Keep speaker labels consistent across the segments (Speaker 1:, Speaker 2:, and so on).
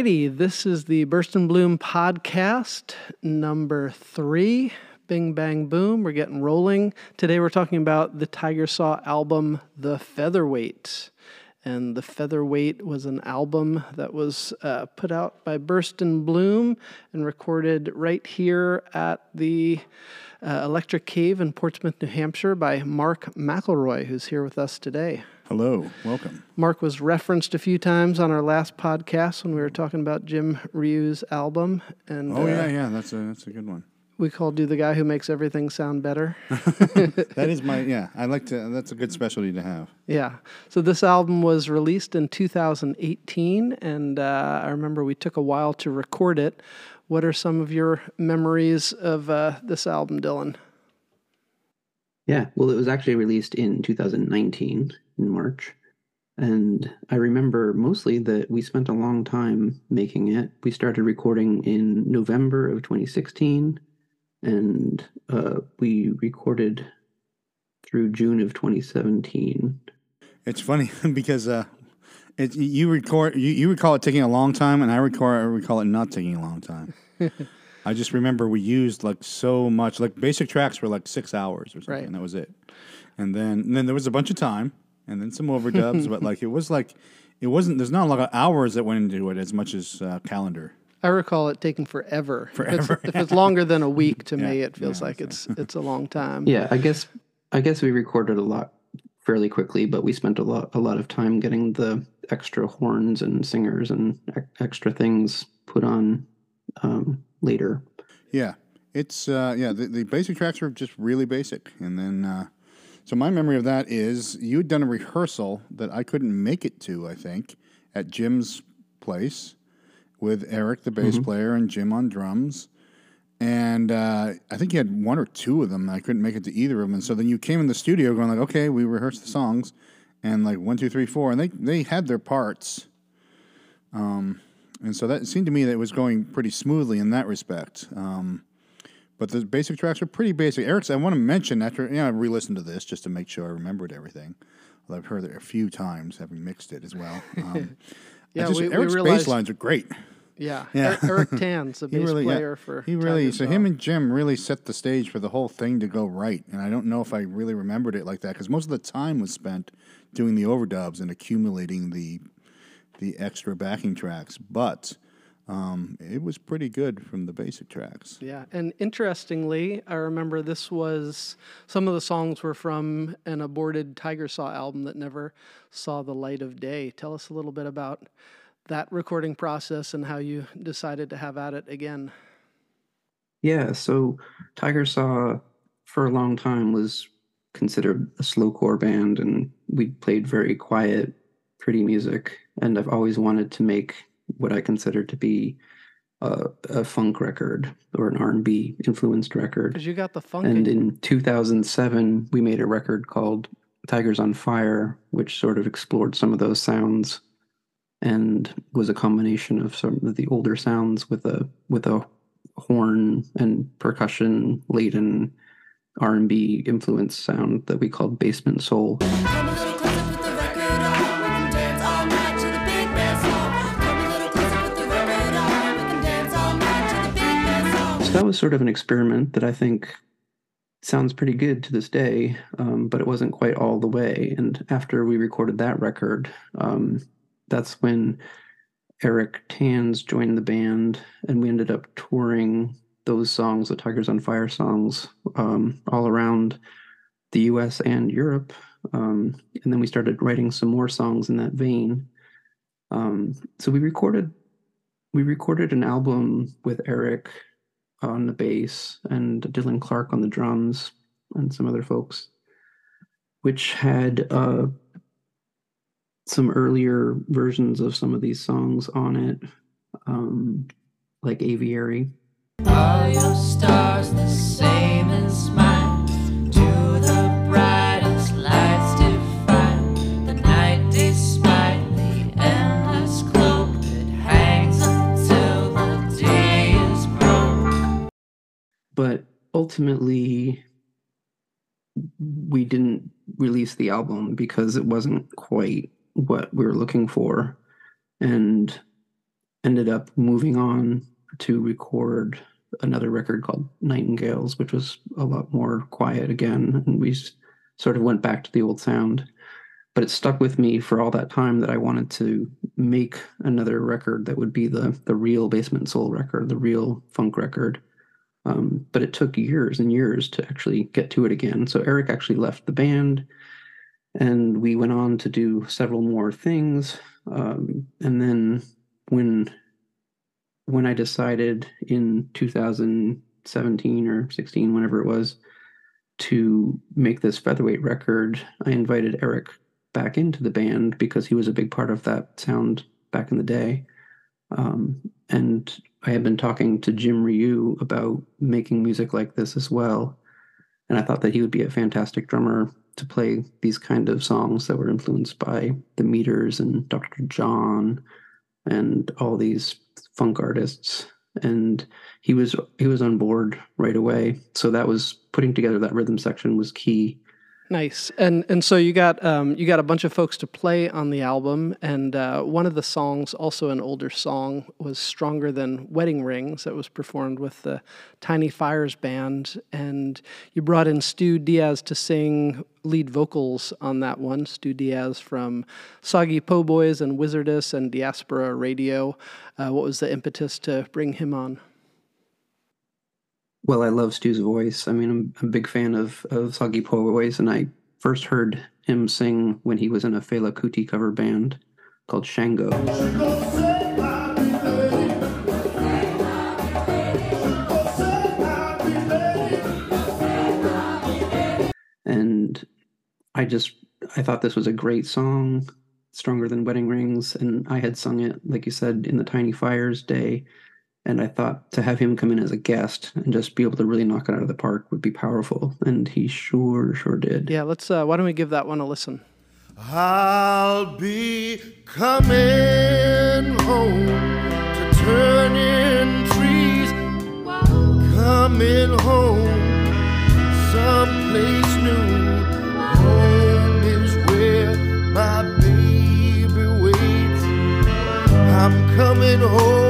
Speaker 1: This is the Burst and Bloom podcast number three. Bing Bang Boom, we're getting rolling. Today we're talking about the Tiger Saw album, The Featherweight. And The Featherweight was an album that was uh, put out by Burst and Bloom and recorded right here at the uh, Electric Cave in Portsmouth, New Hampshire by Marc McElroy, who's here with us today.
Speaker 2: Hello, welcome.
Speaker 1: Marc was referenced a few times on our last podcast when we were talking about Jim Ryu's album. And
Speaker 2: Oh
Speaker 1: uh,
Speaker 2: yeah, yeah, that's a that's a good one.
Speaker 1: we called you the guy who makes everything sound better.
Speaker 2: That is my yeah. I like to. That's a good specialty to have.
Speaker 1: yeah. So this album was released in 2018, and uh, I remember we took a while to record it. What are some of your memories of uh, this album, Dylan?
Speaker 3: Yeah, well, it was actually released in 2019 in March. And I remember mostly that we spent a long time making it. We started recording in November of 2016, and uh, we recorded through June of 2017.
Speaker 2: It's funny because uh, it you record you, you recall it taking a long time, and I recall I recall it not taking a long time. I just remember we used like so much. Like basic tracks were like six hours or something,
Speaker 1: Right.
Speaker 2: and that was it. And then and then there was a bunch of time, and then some overdubs, but like it was like it wasn't. There's not a lot of hours that went into it as much as uh, calendar.
Speaker 1: I recall it taking forever.
Speaker 2: Forever,
Speaker 1: If it's, if it's longer than a week to me, it feels
Speaker 2: yeah,
Speaker 1: like it's it's a long time.
Speaker 3: Yeah, I guess I guess we recorded a lot fairly quickly, but we spent a lot a lot of time getting the extra horns and singers and e- extra things put on um, later.
Speaker 2: Yeah, it's uh, yeah. The, the basic tracks are just really basic, and then uh, so my memory of that is you had done a rehearsal that I couldn't make it to. I think at Jim's place with Eric, the bass player, and Jim on drums. And uh, I think you had one or two of them. I couldn't make it to either of them. And so then you came in the studio going like, okay, we rehearsed the songs, and like one, two, three, four, and they they had their parts. Um, and so that seemed to me that it was going pretty smoothly in that respect. Um, but the basic tracks are pretty basic. Eric's, I want to mention after, you know, I re-listened to this just to make sure I remembered everything. Although I've heard it a few times, having mixed it as well. Um,
Speaker 1: Yeah,
Speaker 2: just,
Speaker 1: we- we
Speaker 2: Eric's
Speaker 1: realized-
Speaker 2: bass lines are great.
Speaker 1: Yeah.
Speaker 2: Yeah.
Speaker 1: Er- Eric Tan's the bass
Speaker 2: really, yeah,
Speaker 1: player for
Speaker 2: he really. So him and Jim really set the stage for the whole thing to go right. And I don't know if I really remembered it like that because most of the time was spent doing the overdubs and accumulating the the extra backing tracks. But um, it was pretty good from the basic tracks.
Speaker 1: Yeah, and interestingly, I remember this was some of the songs were from an aborted Tiger Saw album that never saw the light of day. Tell us a little bit about that recording process and how you decided to have at it again.
Speaker 3: Yeah, so Tiger Saw for a long time was considered a slowcore band, and we played very quiet, pretty music. And I've always wanted to make what I consider to be a, a funk record or an R&B influenced record.
Speaker 1: Because you got the funk.
Speaker 3: And
Speaker 1: in-
Speaker 3: in 2007, we made a record called Tigers on Fire, which sort of explored some of those sounds and was a combination of some of the older sounds with a with a horn and percussion laden R&B influence sound that we called basement soul. So that was sort of an experiment that I think sounds pretty good to this day, um, but it wasn't quite all the way. And after we recorded that record, um, that's when Eric Tans joined the band, and we ended up touring those songs, the Tigers on Fire songs, um, all around the U.S. and Europe. Um, and then we started writing some more songs in that vein. Um, so we recorded we recorded an album with Eric on the bass and Dylan Clark on the drums and some other folks, which had uh, some earlier versions of some of these songs on it, um, like Aviary. But ultimately we didn't release the album because it wasn't quite what we were looking for and ended up moving on to record another record called Nightingales, which was a lot more quiet again. And we sort of went back to the old sound. But it stuck with me for all that time that I wanted to make another record that would be the the real Basement Soul record, the real funk record. Um, but it took years and years to actually get to it again. So Eric actually left the band, and we went on to do several more things. Um, and then when when I decided in 2017 or 16, whenever it was, to make this featherweight record, I invited Eric back into the band because he was a big part of that sound back in the day. Um, and I had been talking to Jim Ryu about making music like this as well. And I thought that he would be a fantastic drummer to play these kind of songs that were influenced by the Meters and Dr. John and all these funk artists. And he was he was on board right away. So that was putting together that rhythm section was key.
Speaker 1: Nice, and and so you got um, you got a bunch of folks to play on the album, and uh, one of the songs, also an older song, was "Stronger Than Wedding Rings" that was performed with the Tiny Fires band, and you brought in Stu Diaz to sing lead vocals on that one. Stu Diaz from Soggy Po Boys and Wizardess and Diaspora Radio. Uh, what was the impetus to bring him on?
Speaker 3: Well, I love Stu's voice. I mean, I'm, a big fan of, of Soggy Po Boys, and I first heard him sing when he was in a Fela Kuti cover band called Shango. And I just, I thought this was a great song, stronger than wedding rings. And I had sung it, like you said, in the Tiny Fires day. And I thought to have him come in as a guest and just be able to really knock it out of the park would be powerful. And he sure, sure did.
Speaker 1: Yeah, let's. Uh, why don't we give that one a listen?
Speaker 4: I'll be coming home to turn in trees, coming home someplace new. Home is where my baby waits. I'm coming home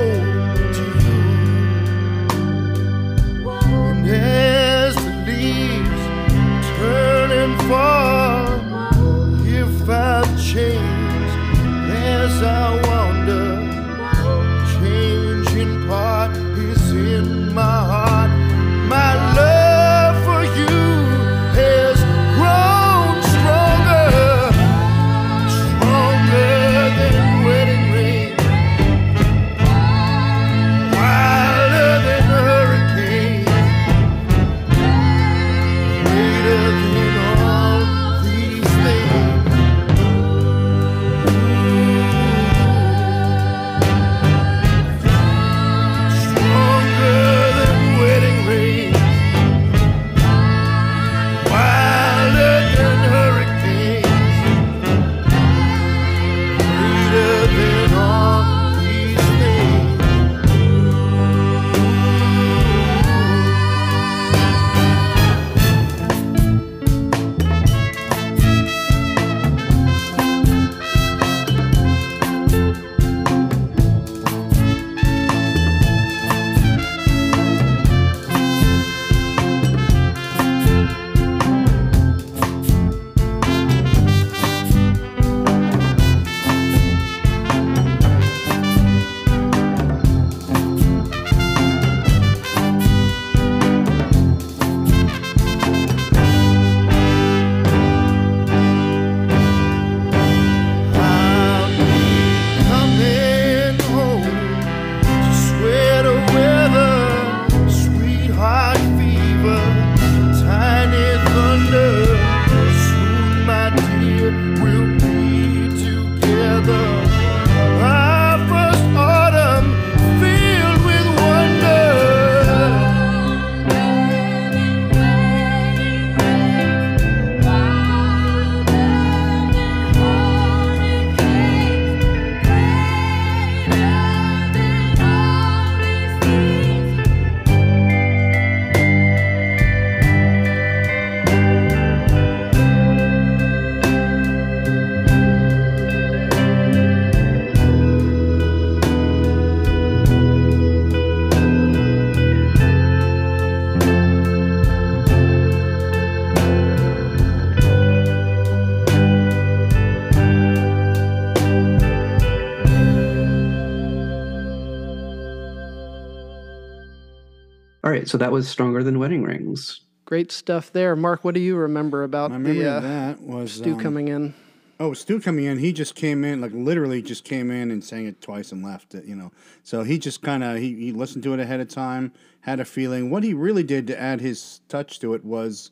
Speaker 3: so that was stronger than wedding rings.
Speaker 1: Great stuff there. Marc, what do you remember about
Speaker 2: My memory
Speaker 1: the
Speaker 2: of
Speaker 1: uh,
Speaker 2: that was
Speaker 1: Stu
Speaker 2: um,
Speaker 1: coming in?
Speaker 2: Oh, Stu coming in, he just came in, like literally just came in and sang it twice and left it, you know. So he just kind of, he, he listened to it ahead of time, had a feeling. What he really did to add his touch to it was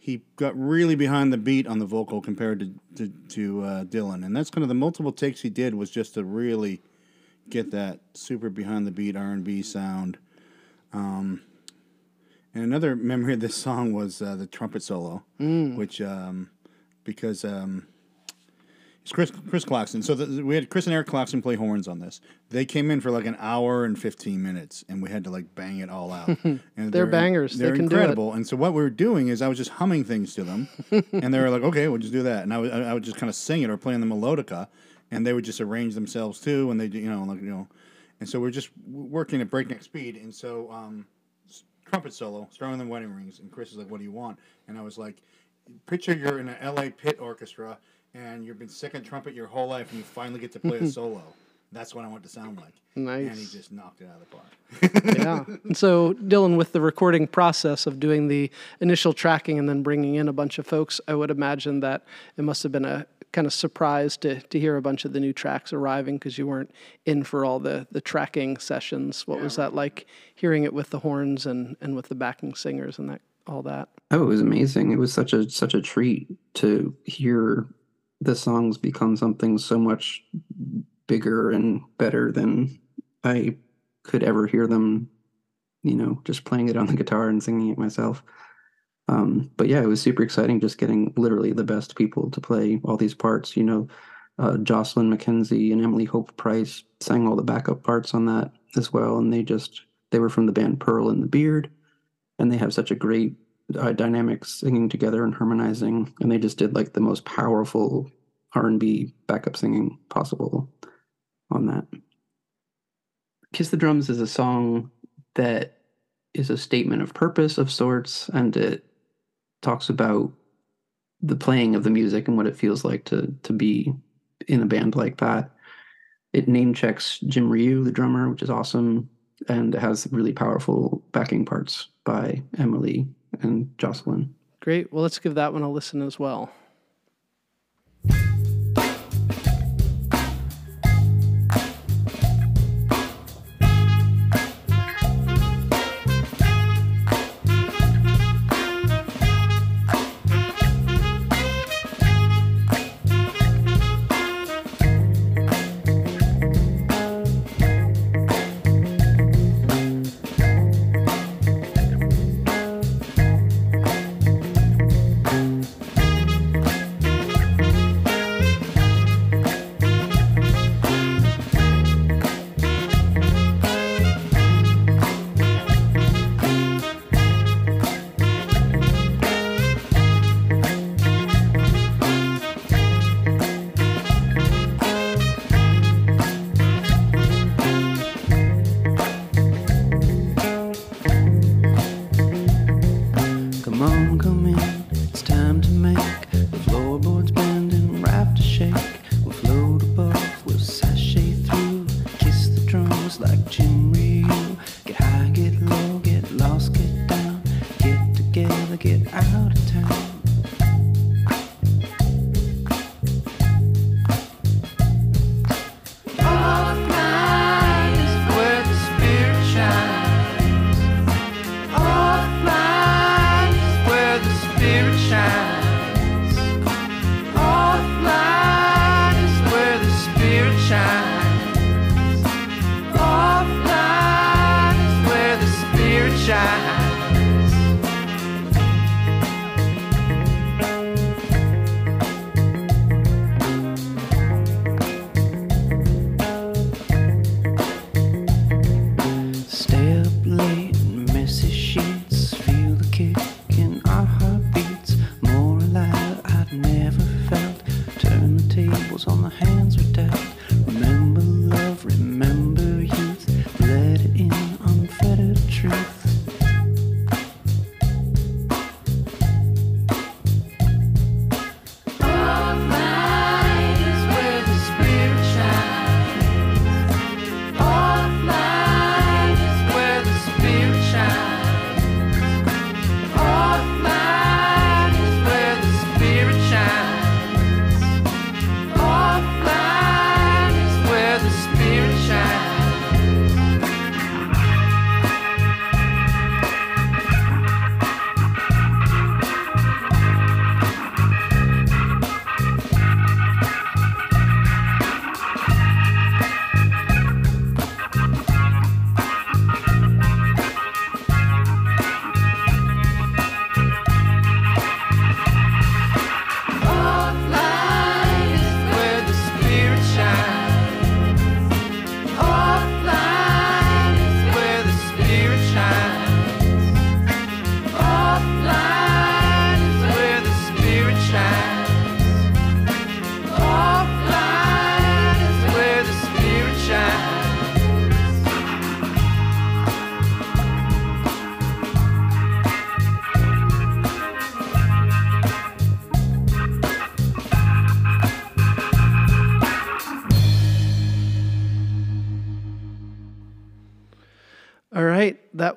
Speaker 2: he got really behind the beat on the vocal compared to, to, to uh, Dylan. And that's kind of the multiple takes he did was just to really get that super behind the beat R&B sound. Um, and another memory of this song was uh, the trumpet solo, which, um, because... Um, it's Chris Chris Klaxton. So the, we had Chris and Eric Klaxton play horns on this. They came in for like an hour and fifteen minutes, and we had to like bang it all out. And
Speaker 1: They're bangers. They
Speaker 2: They're
Speaker 1: can do it.
Speaker 2: incredible. And so what we were doing is I was just humming things to them, and they were like, "Okay, we'll just do that." And I would I would just kind of sing it or play in the melodica, and they would just arrange themselves too, and they you know like you know, and so we're just working at breakneck speed. And so um, trumpet solo, stronger than wedding rings, and Chris is like, "What do you want?" And I was like, "Picture you're in an L.A. pit orchestra." And you've been second trumpet your whole life, and you finally get to play a solo. That's what I want to sound like.
Speaker 1: Nice.
Speaker 2: And he just knocked it out of the park.
Speaker 1: yeah. And so, Dylan, with the recording process of doing the initial tracking and then bringing in a bunch of folks, I would imagine that it must have been a kind of surprised to, to hear a bunch of the new tracks arriving because you weren't in for all the, the tracking sessions. What was that like hearing it with the horns and, and with the backing singers and that all that?
Speaker 3: Oh, it was amazing. It was such a such a treat to hear the songs become something so much bigger and better than I could ever hear them, you know, just playing it on the guitar and singing it myself. Um, but yeah, it was super exciting just getting literally the best people to play all these parts. You know, uh, Jocelyn Mackenzie and Emily Hope Price sang all the backup parts on that as well. And they just, they were from the band Pearl and the Beard. And they have such a great uh, dynamic singing together and harmonizing. And they just did like the most powerful R&B backup singing possible on that. Kiss the Drums is a song that is a statement of purpose of sorts, and it talks about the playing of the music and what it feels like to to be in a band like that. It name checks Jim Ryu, the drummer, which is awesome, and it has really powerful backing parts by Emily and Jocelyn.
Speaker 1: Great. Well, let's give that one a listen as well. truth.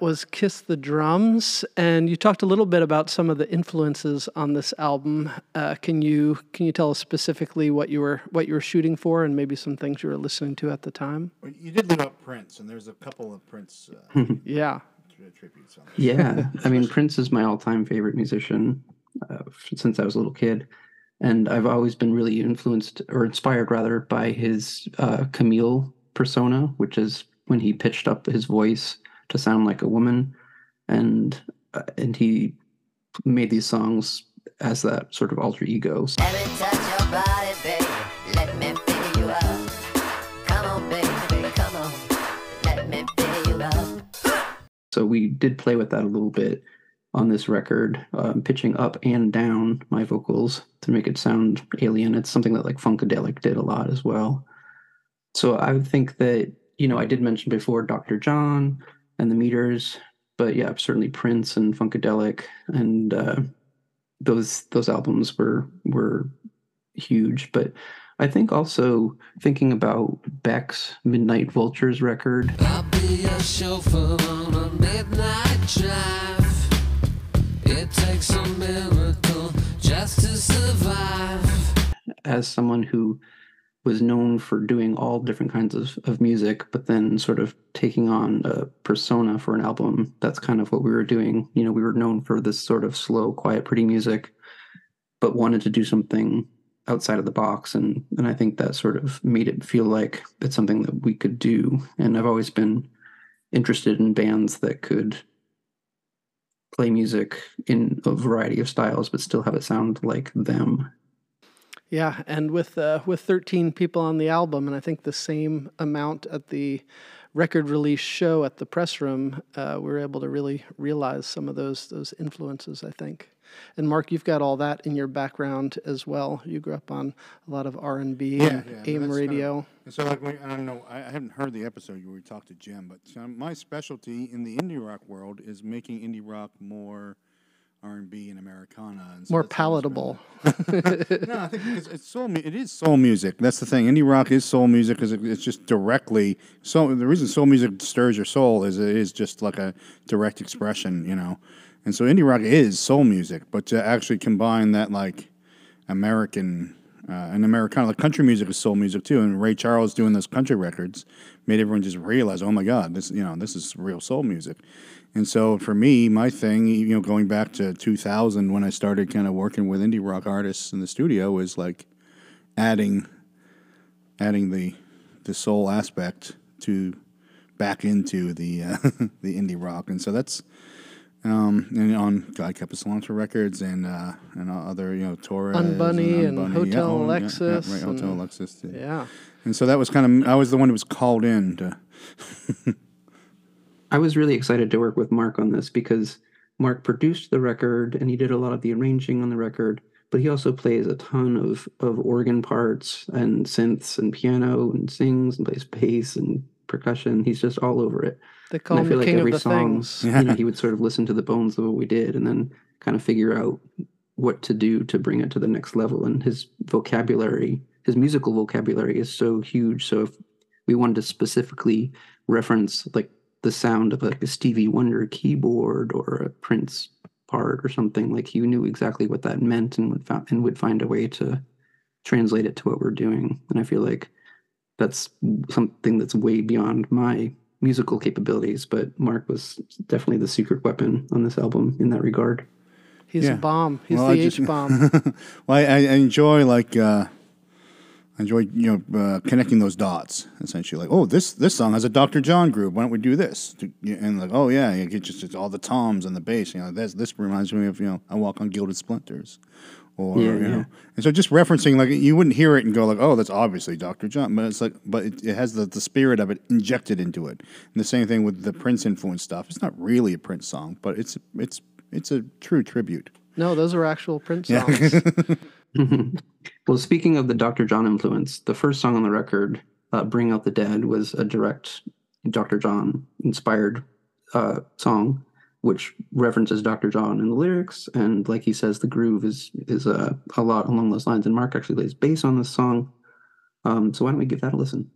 Speaker 1: That was Kiss the Drums, and you talked a little bit about some of the influences on this album. Uh, can you can you tell us specifically what you were what you were shooting for, and maybe some things you were listening to at the time?
Speaker 2: You did leave out Prince, and there's a couple of Prince uh,
Speaker 1: Yeah,
Speaker 2: tributes on this.
Speaker 3: Yeah, I mean Prince is my all-time favorite musician uh, since I was a little kid, and I've always been really influenced or inspired rather by his uh, Camille persona, which is when he pitched up his voice to sound like a woman, and uh, and he made these songs as that sort of alter ego.
Speaker 5: Let me touch your body, baby. Let me fill you up. Come on, baby, come on. Let me fill you up.
Speaker 3: So we did play with that a little bit on this record, um, pitching up and down my vocals to make it sound alien. It's something that like Funkadelic did a lot as well. So I would think that you know I did mention before Dr. John and the Meters, but yeah, certainly Prince and Funkadelic and uh, those those albums were were huge. But I think also thinking about Beck's Midnight Vultures record.
Speaker 6: I'll be your chauffeur on a midnight drive. It takes a miracle just to survive.
Speaker 3: as someone who was known for doing all different kinds of, of music, but then sort of taking on a persona for an album, that's kind of what we were doing. You know, we were known for this sort of slow, quiet, pretty music, but wanted to do something outside of the box. And, and I think that sort of made it feel like it's something that we could do. And I've always been interested in bands that could play music in a variety of styles, but still have it sound like them.
Speaker 1: Yeah, and with uh, with 13 people on the album, and I think the same amount at the record release show at the press room, uh, we were able to really realize some of those those influences. I think. And Marc, you've got all that in your background as well. You grew up on a lot of R and B and AM
Speaker 2: kind of-
Speaker 1: radio.
Speaker 2: So, like, I don't know, I, I haven't heard the episode where we talked to Jim, but my specialty in the indie rock world is making indie rock more R and B and Americana, and so
Speaker 1: More
Speaker 2: that's always been-
Speaker 1: palatable.
Speaker 2: no, I think it's soul. It is soul music. That's the thing. Indie rock is soul music because it, it's just directly. So the reason soul music stirs your soul is it is just like a direct expression, you know. And so indie rock is soul music, but to actually combine that like American uh, and Americana, like country music is soul music too. And Ray Charles doing those country records made everyone just realize, oh my God, this you know this is real soul music. And so for me, my thing, you know, going back to 2000 when I started kind of working with indie rock artists in the studio, was like adding adding the the soul aspect to back into the uh, the indie rock, and so that's um, and on Guy Capecelatro records and uh, and other you know Torres
Speaker 1: Unbunny and
Speaker 2: Unbunny.
Speaker 1: Hotel
Speaker 2: oh, yeah,
Speaker 1: Alexis
Speaker 2: yeah, right, Hotel
Speaker 1: and-
Speaker 2: Alexis.
Speaker 1: Yeah.
Speaker 2: And so that was kind of I was the one who was called in to
Speaker 3: I was really excited to work with Marc on this because Marc produced the record and he did a lot of the arranging on the record, but he also plays a ton of, of organ parts and synths and piano and sings and plays bass and percussion. He's just all over it.
Speaker 1: They call
Speaker 3: and I feel like every
Speaker 1: of the
Speaker 3: song,
Speaker 1: things.
Speaker 3: you know, he would sort of listen to the bones of what we did and then kind of figure out what to do to bring it to the next level. And his vocabulary, his musical vocabulary is so huge. So if we wanted to specifically reference like the sound of like a Stevie Wonder keyboard or a Prince part or something, like he knew exactly what that meant and would found, and would find a way to translate it to what we're doing. And I feel like that's something that's way beyond my musical capabilities. But Marc was definitely the secret weapon on this album in that regard.
Speaker 1: He's
Speaker 2: Yeah.
Speaker 1: a bomb. He's
Speaker 2: Well,
Speaker 1: the H bomb.
Speaker 2: well, I, I enjoy like uh, I enjoy you know uh, connecting those dots. Essentially, like oh this this song has a Dr. John groove. Why don't we do this? And like oh yeah, you get just it's all the toms and the bass. You know that's this reminds me of you know I walk on gilded splinters, or
Speaker 3: Yeah,
Speaker 2: you
Speaker 3: yeah.
Speaker 2: know. And so just referencing like you wouldn't hear it and go like oh that's obviously Dr. John, but it's like but it, it has the, the spirit of it injected into it. And the same thing with the Prince influence stuff. It's not really a Prince song, but it's it's it's a true tribute.
Speaker 1: no, those are actual Prince
Speaker 2: Yeah.
Speaker 3: well, speaking of the Dr. John influence, the first song on the record, uh, Bring Out the Dead, was a direct Dr. John inspired uh, song, which references Dr. John in the lyrics. And like he says, the groove is is uh, a lot along those lines. And Marc actually lays bass on this song. Um, so why don't we give that a listen?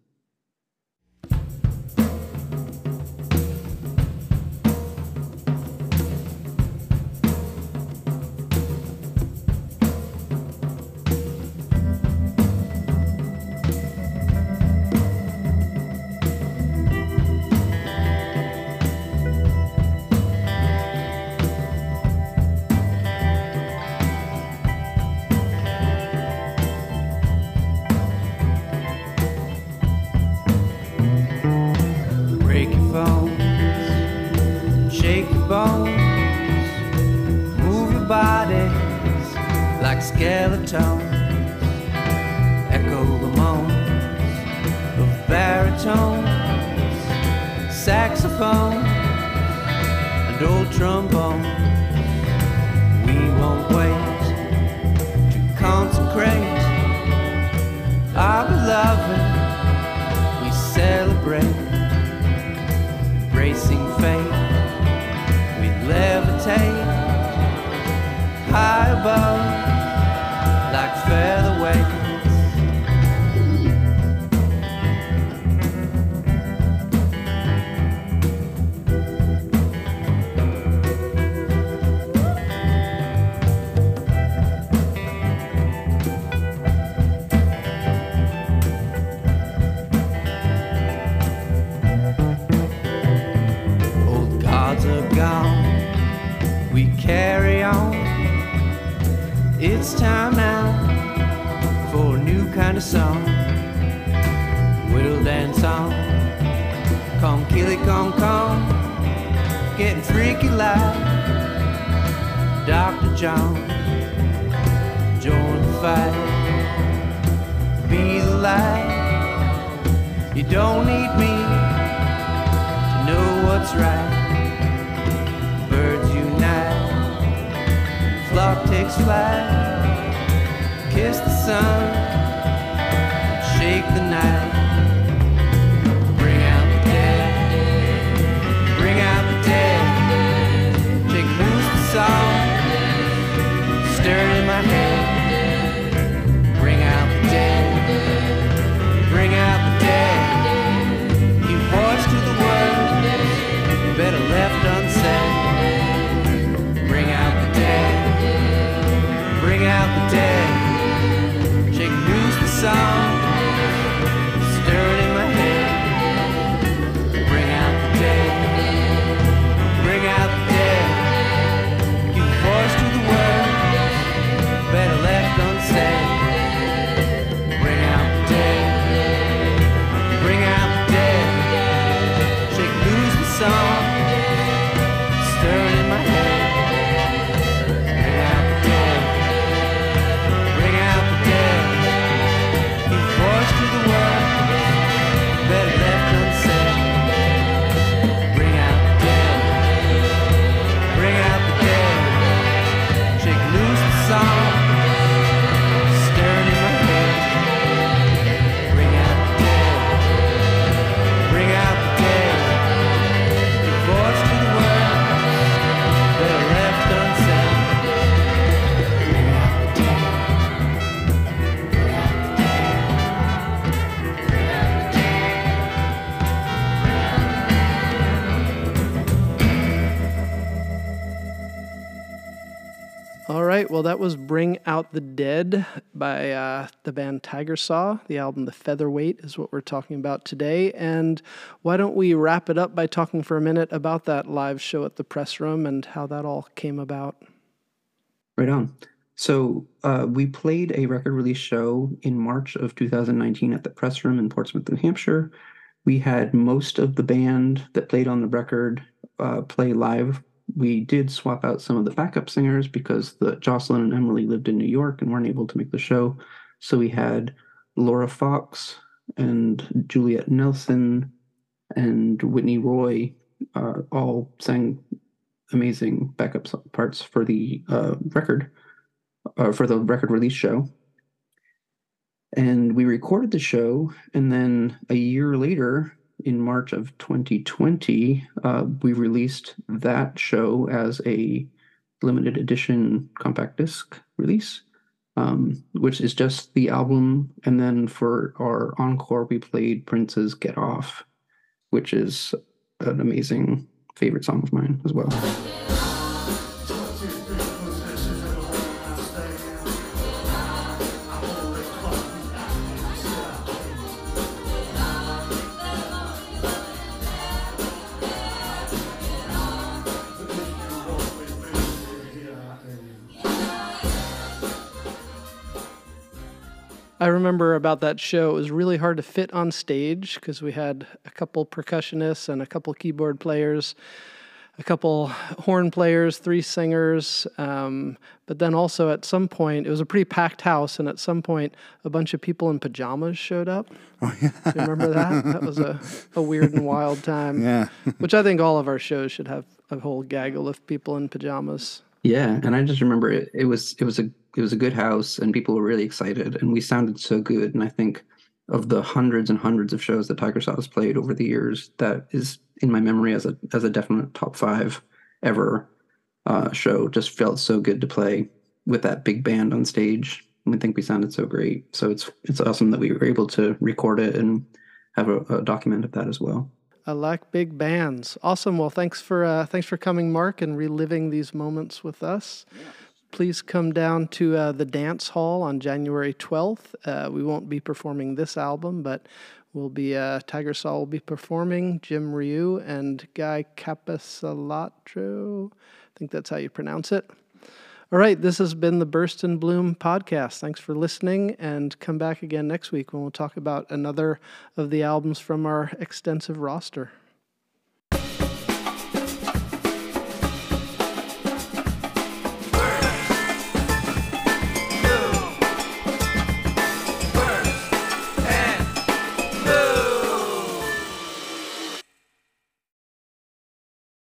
Speaker 7: Saxophone, and old trombone. We won't wait to consecrate our beloved. We celebrate, embracing fate. We levitate high above kind of song. We'll dance on. Come killy come come. Getting freaky like Dr. John. Join the fight. Be the light. You don't need me to know what's right. Birds unite, flock takes flight. Kiss the sun, shake the night.
Speaker 1: Well, that was Bring Out the Dead by uh, the band Tiger Saw. The album The Featherweight is what we're talking about today. And why don't we wrap it up by talking for a minute about that live show at the press room and how that all came about?
Speaker 3: Right on. So uh, we played a record release show in March of 2019 at the Press Room in Portsmouth, New Hampshire. We had most of the band that played on the record uh, play live. We did swap out some of the backup singers because the Jocelyn and Emily lived in New York and weren't able to make the show. So we had Laura Fox and Juliet Nelson and Whitney Roy uh, all sang amazing backup parts for the uh, record uh, for the record release show. And we recorded the show, and then a year later, in March of 2020, uh, we released that show as a limited edition compact disc release, um, which is just the album. And then for our encore, we played Prince's Get Off, which is an amazing favorite song of mine as well.
Speaker 1: I remember about that show, it was really hard to fit on stage because we had a couple percussionists and a couple keyboard players. a couple horn players, three singers, um, but then also at some point it was a pretty packed house, and at some point a bunch of people in pajamas showed up. Oh yeah, you remember that? That was a, a weird and wild time.
Speaker 2: Yeah.
Speaker 1: which I think all of our shows should have a whole gaggle of people in pajamas.
Speaker 3: Yeah, and I just remember it. It was it was a it was a good house, and people were really excited, and we sounded so good. And I think of the hundreds and hundreds of shows that Tiger Saw has played over the years, that is in my memory as a as a definite top five ever uh, show. Just felt so good to play with that big band on stage. And we think we sounded so great. So it's it's awesome that we were able to record it and have a, a document of that as well.
Speaker 1: I like big bands. Awesome. Well, thanks for uh, thanks for coming, Marc, and reliving these moments with us. Please come down to uh, the dance hall on January twelfth. Uh, we won't be performing this album, but we'll be uh, Tiger Saw will be performing Jim Ryu and Guy Capecelatro. I think that's how you pronounce it. All right, this has been the Burst and Bloom podcast. Thanks for listening, and come back again next week when we'll talk about another of the albums from our extensive roster.